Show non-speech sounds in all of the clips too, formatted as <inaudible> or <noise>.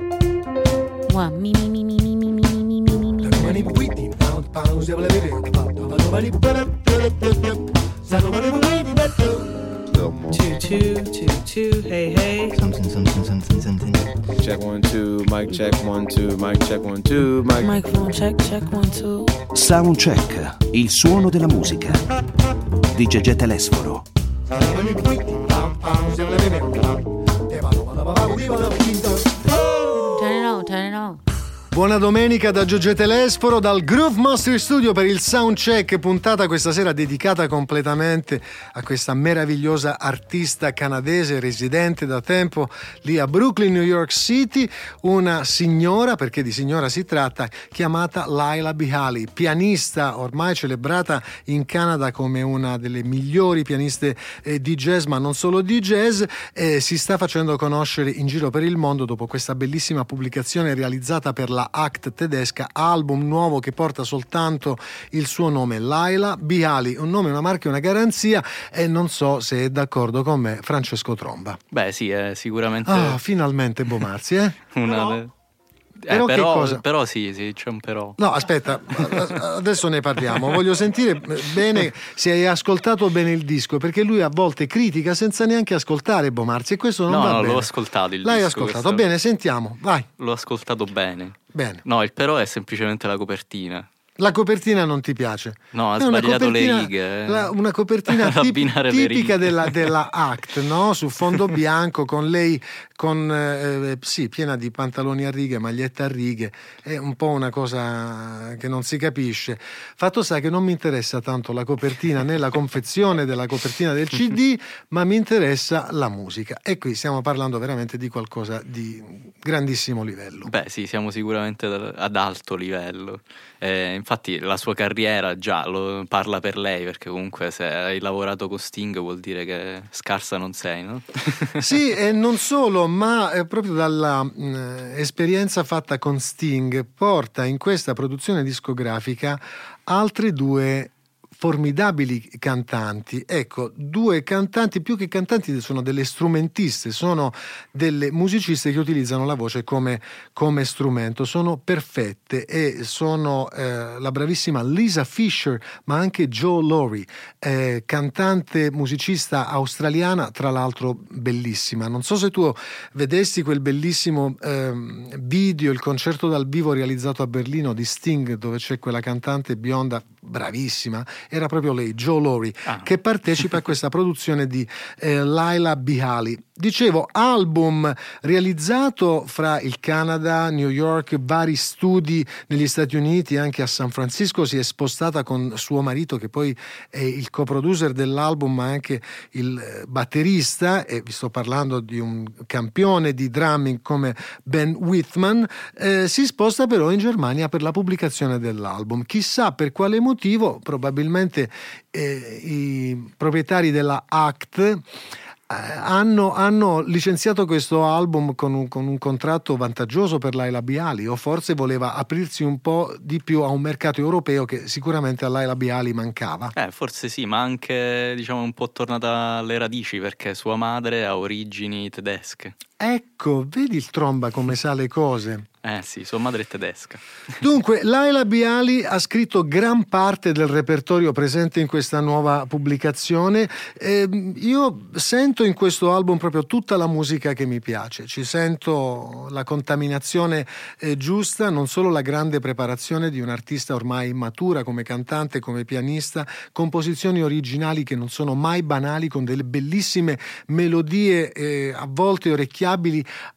Mua, mi, mi, mi, mi, mi, mi, mi, mi, mi, mi, mi, mi. Two, two, two, two, hey, hey. Something, something, something, something. Check one, two, mic check one, two, mic check one, two, mic. Microphone check, check one, two. Soundcheck, il suono della musica. Di Gegè Telesforo. Turn Buona domenica da Giorgio Telesforo dal Groove Master Studio per il soundcheck, puntata questa sera dedicata completamente a questa meravigliosa artista canadese residente da tempo lì a Brooklyn, New York City, una signora, perché di signora si tratta, chiamata Laila Bihali, pianista ormai celebrata in Canada come una delle migliori pianiste eh, di jazz, ma non solo di jazz, eh, si sta facendo conoscere in giro per il mondo dopo questa bellissima pubblicazione realizzata per la Act tedesca, album nuovo che porta soltanto il suo nome, Laila Bihali, un nome, una marca e una garanzia e non so se è d'accordo con me Francesco Tromba. Beh, sì, è sicuramente Ah, finalmente Bomarzi, eh? una. Eh, Però che però, cosa? però sì, sì, c'è un però. No, aspetta, adesso ne parliamo. Voglio sentire bene se hai ascoltato bene il disco, perché lui a volte critica senza neanche ascoltare Bomarzi e questo non No, va no, bene. l'ho ascoltato il L'hai disco, ascoltato, questo- bene, sentiamo, vai. L'ho ascoltato bene. Bene. No, il però è semplicemente la copertina. La copertina non ti piace? No, ha sbagliato le righe, eh. la- una copertina <laughs> tip- tipica della, della Act, no? Su fondo <laughs> bianco, con lei con, eh, sì, piena di pantaloni a righe, maglietta a righe. È un po' una cosa che non si capisce. Fatto sta che non mi interessa tanto la copertina né la confezione della copertina del CD, <laughs> ma mi interessa la musica. E qui stiamo parlando veramente di qualcosa di grandissimo livello. Beh, sì, siamo sicuramente ad- ad alto livello. Eh, infatti, la sua carriera già lo parla per lei, perché comunque se hai lavorato con Sting vuol dire che scarsa non sei, no? Sì, e non solo, ma eh, proprio dalla mh, esperienza fatta con Sting porta in questa produzione discografica altri due formidabili cantanti. Ecco, due cantanti, più che cantanti, sono delle strumentiste, sono delle musiciste che utilizzano la voce come, come strumento, sono perfette e sono eh, la bravissima Lisa Fisher, ma anche Joe Laurie, eh, cantante musicista australiana, tra l'altro bellissima. Non so se tu vedesti quel bellissimo ehm, video, il concerto dal vivo realizzato a Berlino di Sting, dove c'è quella cantante bionda bravissima, era proprio lei, Joe Laurie, Ah. che partecipa a questa produzione di eh, Laila Bihali. Dicevo, album realizzato fra il Canada, New York, vari studi negli Stati Uniti, anche a San Francisco, si è spostata con suo marito che poi è il coproducer dell'album ma anche il eh, batterista e vi sto parlando di un campione di drumming come Ben Whitman, eh, si sposta però in Germania per la pubblicazione dell'album. Chissà per quale motivo, probabilmente eh, i proprietari della Act eh, hanno, hanno licenziato questo album con un, con un contratto vantaggioso per Laila Biali o forse voleva aprirsi un po' di più a un mercato europeo che sicuramente a Laila Biali mancava. Eh, forse sì, ma anche diciamo un po' tornata alle radici perché sua madre ha origini tedesche. Ecco, vedi il tromba come sa le cose. Eh sì, sua madre è tedesca. <laughs> Dunque, Laila Biali ha scritto gran parte del repertorio presente in questa nuova pubblicazione. Ehm, io sento in questo album proprio tutta la musica che mi piace, ci sento la contaminazione eh, giusta, non solo la grande preparazione di un artista ormai matura come cantante, come pianista, composizioni originali che non sono mai banali, con delle bellissime melodie eh, a volte orecchiabili,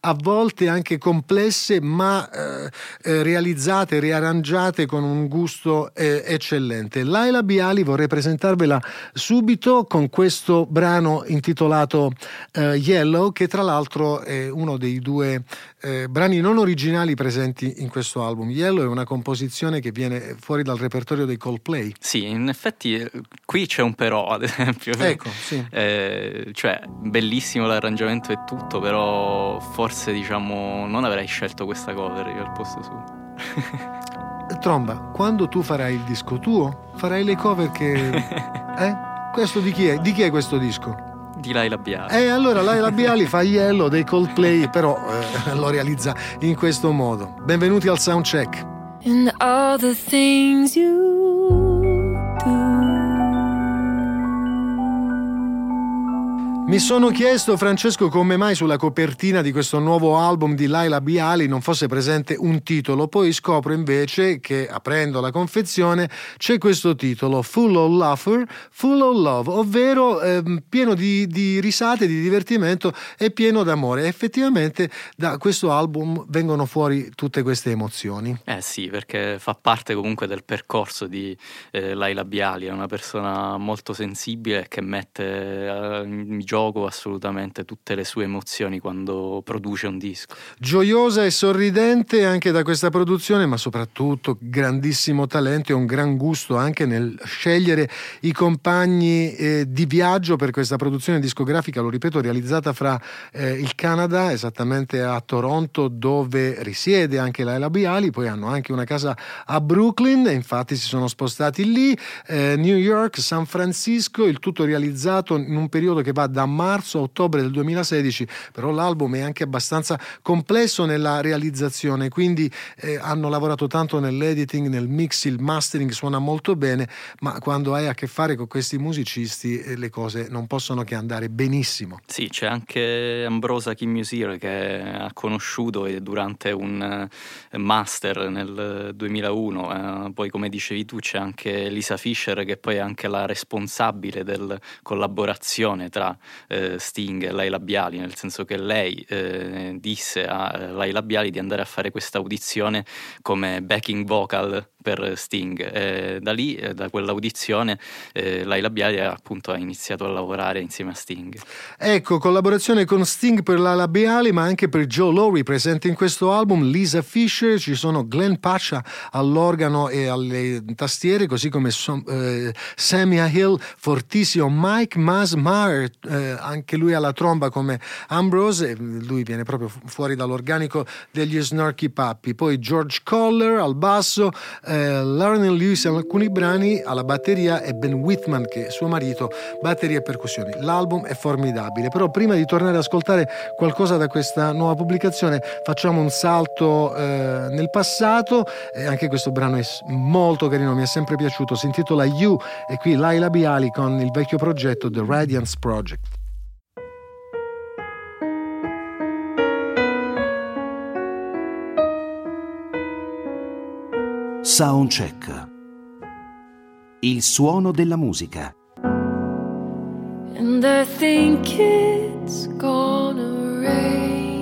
a volte anche complesse, ma eh, eh, realizzate, riarrangiate con un gusto eh, eccellente. Laila Biali vorrei presentarvela subito con questo brano intitolato eh, Yellow, che tra l'altro è uno dei due eh, brani non originali presenti in questo album. Yellow è una composizione che viene fuori dal repertorio dei Coldplay. Sì, in effetti eh, qui c'è un però, ad esempio. Ecco, sì. Cioè, bellissimo l'arrangiamento e tutto, però forse diciamo non avrei scelto questa cover io al posto suo. <laughs> Tromba, quando tu farai il disco tuo, farai le cover che... <laughs> Eh? Questo di chi è? Di chi è questo disco? Di Lai Labiali. E allora Lai Labiali <laughs> fa Yellow dei Coldplay, però eh, lo realizza in questo modo. Benvenuti al Soundcheck. And all the things you Mi sono chiesto, Francesco, come mai sulla copertina di questo nuovo album di Laila Biali non fosse presente un titolo, poi scopro invece che, aprendo la confezione, c'è questo titolo, Full of Laughter, Full of Love, ovvero ehm, pieno di, di risate, di divertimento e pieno d'amore. effettivamente da questo album vengono fuori tutte queste emozioni. Eh sì, perché fa parte comunque del percorso di eh, Laila Biali, è una persona molto sensibile che mette eh, in gioco gioco assolutamente tutte le sue emozioni quando produce un disco. Gioiosa e sorridente anche da questa produzione, ma soprattutto grandissimo talento e un gran gusto anche nel scegliere i compagni eh, di viaggio per questa produzione discografica, lo ripeto, realizzata fra eh, il Canada, esattamente a Toronto, dove risiede anche Laila Biali, poi hanno anche una casa a Brooklyn, infatti si sono spostati lì, eh, New York, San Francisco, il tutto realizzato in un periodo che va da marzo a ottobre del 2016, però l'album è anche abbastanza complesso nella realizzazione, quindi eh, hanno lavorato tanto nell'editing, nel mix, il mastering suona molto bene, ma quando hai a che fare con questi musicisti eh, le cose non possono che andare benissimo. Sì, c'è anche Ambrosa Kimusir che ha conosciuto durante un eh, master nel 2001, eh, poi come dicevi tu c'è anche Lisa Fischer che poi è anche la responsabile della collaborazione tra eh, Sting e Lai Labiali, nel senso che lei eh, disse a eh, Lai Labiali di andare a fare questa audizione come backing vocal per Sting. Eh, da lì, eh, da quell'audizione, eh, Laila Biali appunto ha iniziato a lavorare insieme a Sting. Ecco, collaborazione con Sting per Laila Biali, ma anche per Joe Lowry presente in questo album, Lisa Fisher, ci sono Glenn Pasha all'organo e alle tastiere, così come so, eh, Samia Hill, fortissimo, Mike Masmar, eh, anche lui alla tromba come Ambrose, lui viene proprio fuori dall'organico degli Snarky Puppy, poi George Coller al basso, eh, eh, Lauren Lewis in alcuni brani alla batteria e Ben Whitman che è suo marito, batteria e percussioni. L'album è formidabile, però prima di tornare ad ascoltare qualcosa da questa nuova pubblicazione facciamo un salto eh, nel passato e anche questo brano è molto carino, mi è sempre piaciuto, si intitola You e qui Laila Biali con il vecchio progetto The Radiance Project. Soundcheck. Il suono della musica. And I think it's gonna rain.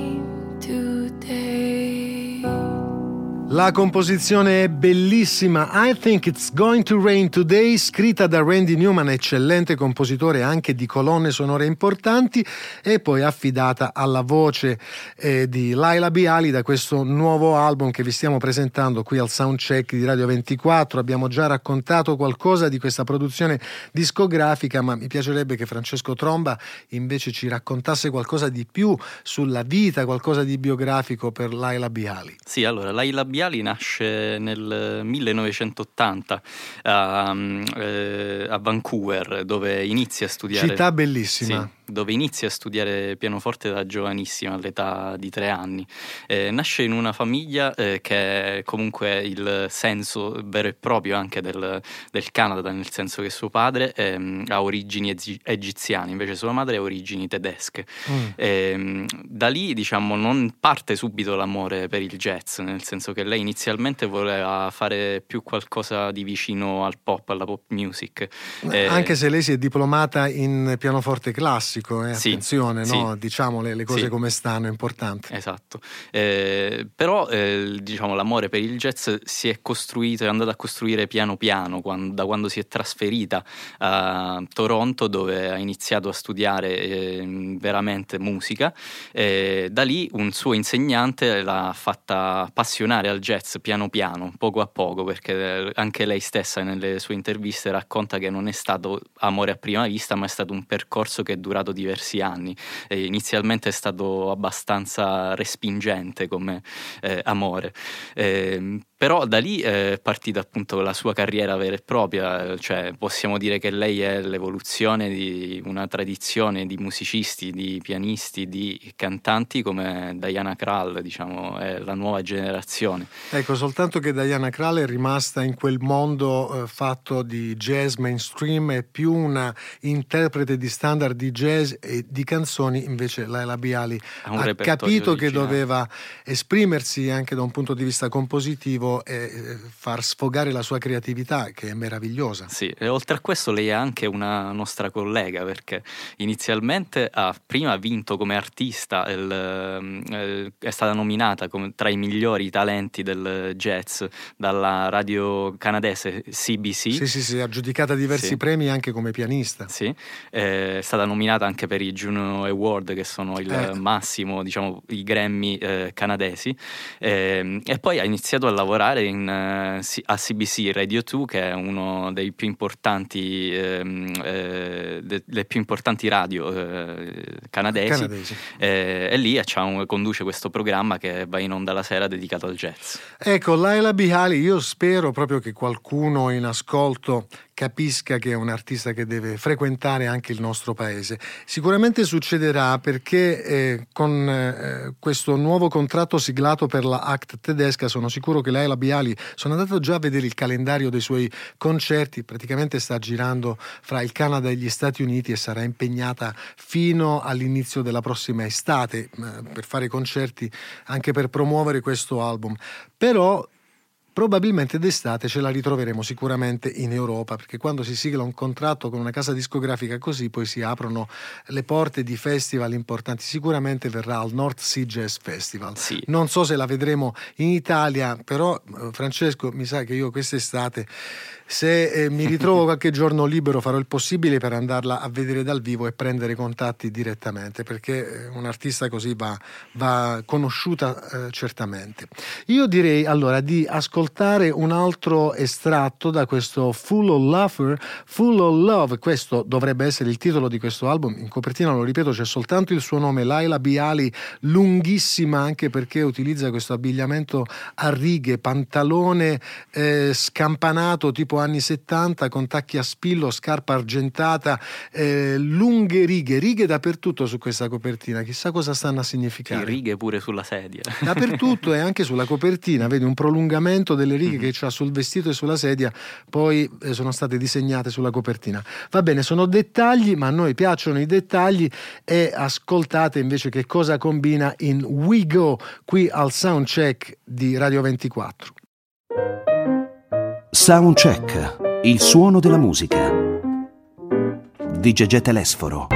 La composizione è bellissima, I Think It's Going to Rain Today, scritta da Randy Newman, eccellente compositore anche di colonne sonore importanti, e poi affidata alla voce eh, di Laila Biali da questo nuovo album che vi stiamo presentando qui al Soundcheck di Radio 24. Abbiamo già raccontato qualcosa di questa produzione discografica, ma mi piacerebbe che Francesco Tromba invece ci raccontasse qualcosa di più sulla vita, qualcosa di biografico per Laila Biali. Sì, allora, Laila Biali Mondiali nasce nel 1980 a, eh, a Vancouver, dove inizia a studiare. Città bellissima. Sì, dove inizia a studiare pianoforte da giovanissima, all'età di tre anni. Eh, nasce in una famiglia eh, che è comunque il senso vero e proprio anche del, del Canada, nel senso che suo padre ehm, ha origini egi- egiziane, invece sua madre ha origini tedesche. Mm. Eh, da lì, diciamo, non parte subito l'amore per il jazz, nel senso che lei inizialmente voleva fare più qualcosa di vicino al pop, alla pop music. Eh, anche se lei si è diplomata in pianoforte classico classico, eh? sì, attenzione, sì. no? diciamo le, le cose sì. come stanno, è importante. Esatto, eh, però eh, diciamo, l'amore per il jazz si è costruito, è andato a costruire piano piano quando, da quando si è trasferita a Toronto dove ha iniziato a studiare eh, veramente musica. da lì un suo insegnante l'ha fatta appassionare al jazz piano piano, poco a poco, perché anche lei stessa nelle sue interviste racconta che non è stato amore a prima vista, ma è stato un percorso che è durato durato diversi anni. E inizialmente è stato abbastanza respingente come eh, amore. Eh, però da lì è partita appunto la sua carriera vera e propria, cioè possiamo dire che lei è l'evoluzione di una tradizione di musicisti, di pianisti, di cantanti come Diana Krall, diciamo, è la nuova generazione. Ecco, soltanto che Diana Krall è rimasta in quel mondo eh, fatto di jazz mainstream, è più una interprete di standard di jazz e di canzoni, invece Laila Biali ha capito originale. che doveva esprimersi anche da un punto di vista compositivo e eh, far sfogare la sua creatività, che è meravigliosa. Sì, e oltre a questo lei è anche una nostra collega, perché inizialmente ha prima vinto come artista, il, eh, è stata nominata come tra i migliori talenti del jazz dalla radio canadese CBC. Sì, sì, sì, ha giudicato diversi sì. premi anche come pianista. Sì, eh, è stata nominata anche per i Juno Award, che sono il ecco. massimo, diciamo, i Grammy eh, canadesi. Eh, e poi ha iniziato a lavorare in, uh, a CBC Radio 2, che è uno dei più importanti, ehm, eh, delle più importanti radio eh, canadesi. canadesi. e lì un, conduce questo programma che va in onda la sera dedicato al jazz. Ecco, Laila Bihali, io spero proprio che qualcuno in ascolto capisca che è un artista che deve frequentare anche il nostro paese. Sicuramente succederà perché eh, con eh, questo nuovo contratto siglato per la Act tedesca sono sicuro che Laila Biali, sono andato già a vedere il calendario dei suoi concerti, praticamente sta girando fra il Canada e gli Stati Uniti e sarà impegnata fino all'inizio della prossima estate eh, per fare concerti anche per promuovere questo album. Però probabilmente d'estate ce la ritroveremo sicuramente in Europa, perché quando si sigla un contratto con una casa discografica così, poi si aprono le porte di festival importanti. Sicuramente verrà al North Sea Jazz Festival. Sì. Non so se la vedremo in Italia, però eh, Francesco mi sa che io quest'estate se eh, mi <laughs> ritrovo qualche giorno libero farò il possibile per andarla a vedere dal vivo e prendere contatti direttamente perché eh, un artista così va, va conosciuta eh, certamente. Io direi allora di ascoltare un altro estratto da questo Full of Lover, Full of Love, questo dovrebbe essere il titolo di questo album, in copertina lo ripeto c'è soltanto il suo nome, Laila Biali, lunghissima anche perché utilizza questo abbigliamento a righe, pantalone eh, scampanato tipo tipo anni 70 con tacchi a spillo, scarpa argentata, eh, lunghe righe, righe dappertutto su questa copertina, chissà cosa stanno a significare. Sì, righe pure sulla sedia. Dappertutto e anche sulla copertina, vedi un prolungamento delle righe mm-hmm. che c'ha sul vestito e sulla sedia, poi eh, sono state disegnate sulla copertina. Va bene, sono dettagli, ma a noi piacciono i dettagli e ascoltate invece che cosa combina in We Go qui al soundcheck di Radio 24. Soundcheck, il suono della musica. Di Gegè Telesforo.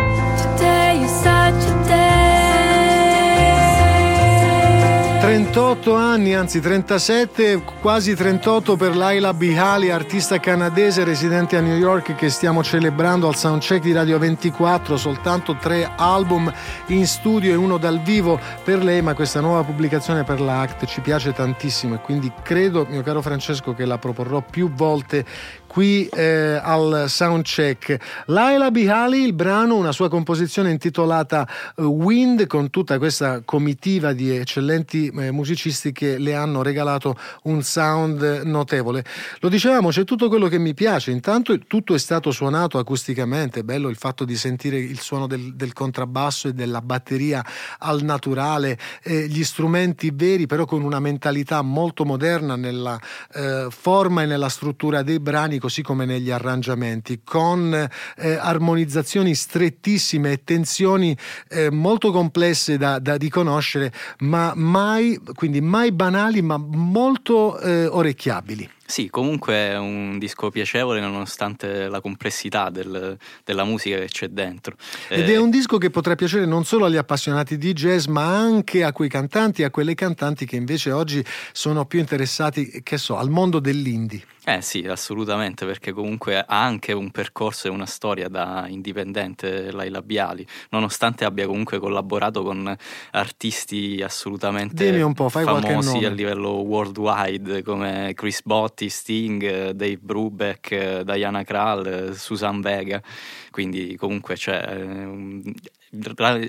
38 anni, anzi 37, quasi 38 per Laila Bihali, artista canadese residente a New York che stiamo celebrando al soundcheck di Radio 24, soltanto tre album in studio e uno dal vivo per lei, ma questa nuova pubblicazione per l'Act ci piace tantissimo e quindi credo, mio caro Francesco, che la proporrò più volte qui eh, al soundcheck. Laila Bihali, il brano, una sua composizione intitolata uh, Wind, con tutta questa comitiva di eccellenti eh, musicisti che le hanno regalato un sound notevole. Lo dicevamo, c'è tutto quello che mi piace. Intanto tutto è stato suonato acusticamente, bello il fatto di sentire il suono del, del contrabbasso e della batteria al naturale, eh, gli strumenti veri, però con una mentalità molto moderna nella eh, forma e nella struttura dei brani così come negli arrangiamenti, con eh, armonizzazioni strettissime e tensioni eh, molto complesse da, da riconoscere, ma mai, quindi mai banali, ma molto eh, orecchiabili. Sì, comunque è un disco piacevole nonostante la complessità del, della musica che c'è dentro. Ed eh, è un disco che potrà piacere non solo agli appassionati di jazz, ma anche a quei cantanti e a quelle cantanti che invece oggi sono più interessati, che so, al mondo dell'indie. Eh sì, assolutamente, perché comunque ha anche un percorso e una storia da indipendente Laila Biali, nonostante abbia comunque collaborato con artisti assolutamente famosi a livello worldwide come Chris Bott Scotti, Sting, Dave Brubeck, Diana Krall, Susan Vega, quindi comunque cioè, ra-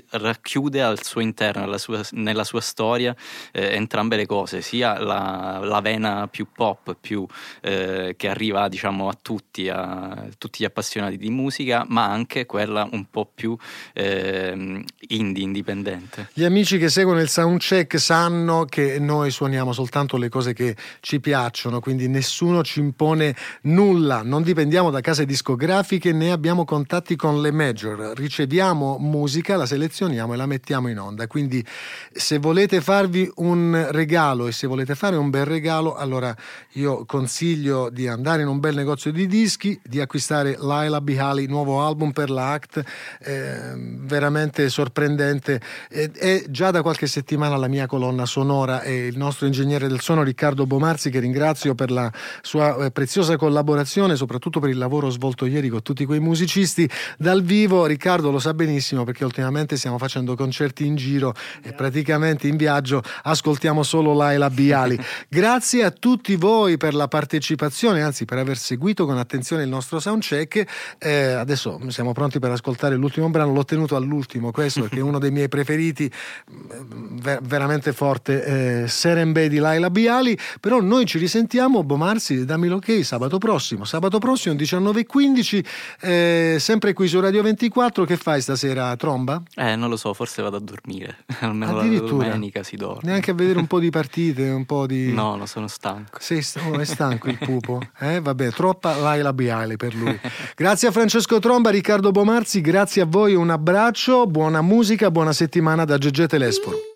racchiude al suo interno, sua, nella sua storia, eh, entrambe le cose, sia la, la vena più pop, più, eh, che arriva diciamo, a tutti, a tutti gli appassionati di musica, ma anche quella un po' più eh, indie, indipendente. Gli amici che seguono il soundcheck sanno che noi suoniamo soltanto le cose che ci piacciono, quindi nessuno ci impone nulla, non dipendiamo da case discografiche né abbiamo contatti con le major, riceviamo musica, la selezioniamo e la mettiamo in onda. Quindi se volete farvi un regalo e se volete fare un bel regalo, allora io consiglio di andare in un bel negozio di dischi, di acquistare Laila Bihali, nuovo album per l'Act, eh, veramente sorprendente. È già da qualche settimana la mia colonna sonora e il nostro ingegnere del suono Riccardo Bomarzi, che ringrazio per la sua eh, preziosa collaborazione, soprattutto per il lavoro svolto ieri con tutti quei musicisti. Dal vivo Riccardo lo sa benissimo perché ultimamente stiamo facendo concerti in giro e praticamente in viaggio ascoltiamo solo Laila Biali. <laughs> Grazie a tutti voi per la partecipazione, anzi per aver seguito con attenzione il nostro soundcheck. Eh, adesso siamo pronti per ascoltare l'ultimo brano, l'ho tenuto all'ultimo questo perché è uno dei miei preferiti, ver- veramente forte, eh, Serembe di Laila Biali, però noi ci risentiamo, Bomarzi, dammi l'ok, sabato prossimo, sabato prossimo 19.15, eh, sempre qui su Radio 24, che fai stasera, tromba? Eh, non lo so, forse vado a dormire, <laughs> almeno la domenica si dorme. Neanche a vedere un po' di partite, un po' di... No, non sono stanco. Sei st- oh, è stanco il pupo? <laughs> Eh, vabbè, troppa Laila Biali per lui. Grazie a Francesco Tromba, Riccardo Bomarzi, grazie a voi, un abbraccio, buona musica, buona settimana da Gegge Telesforo.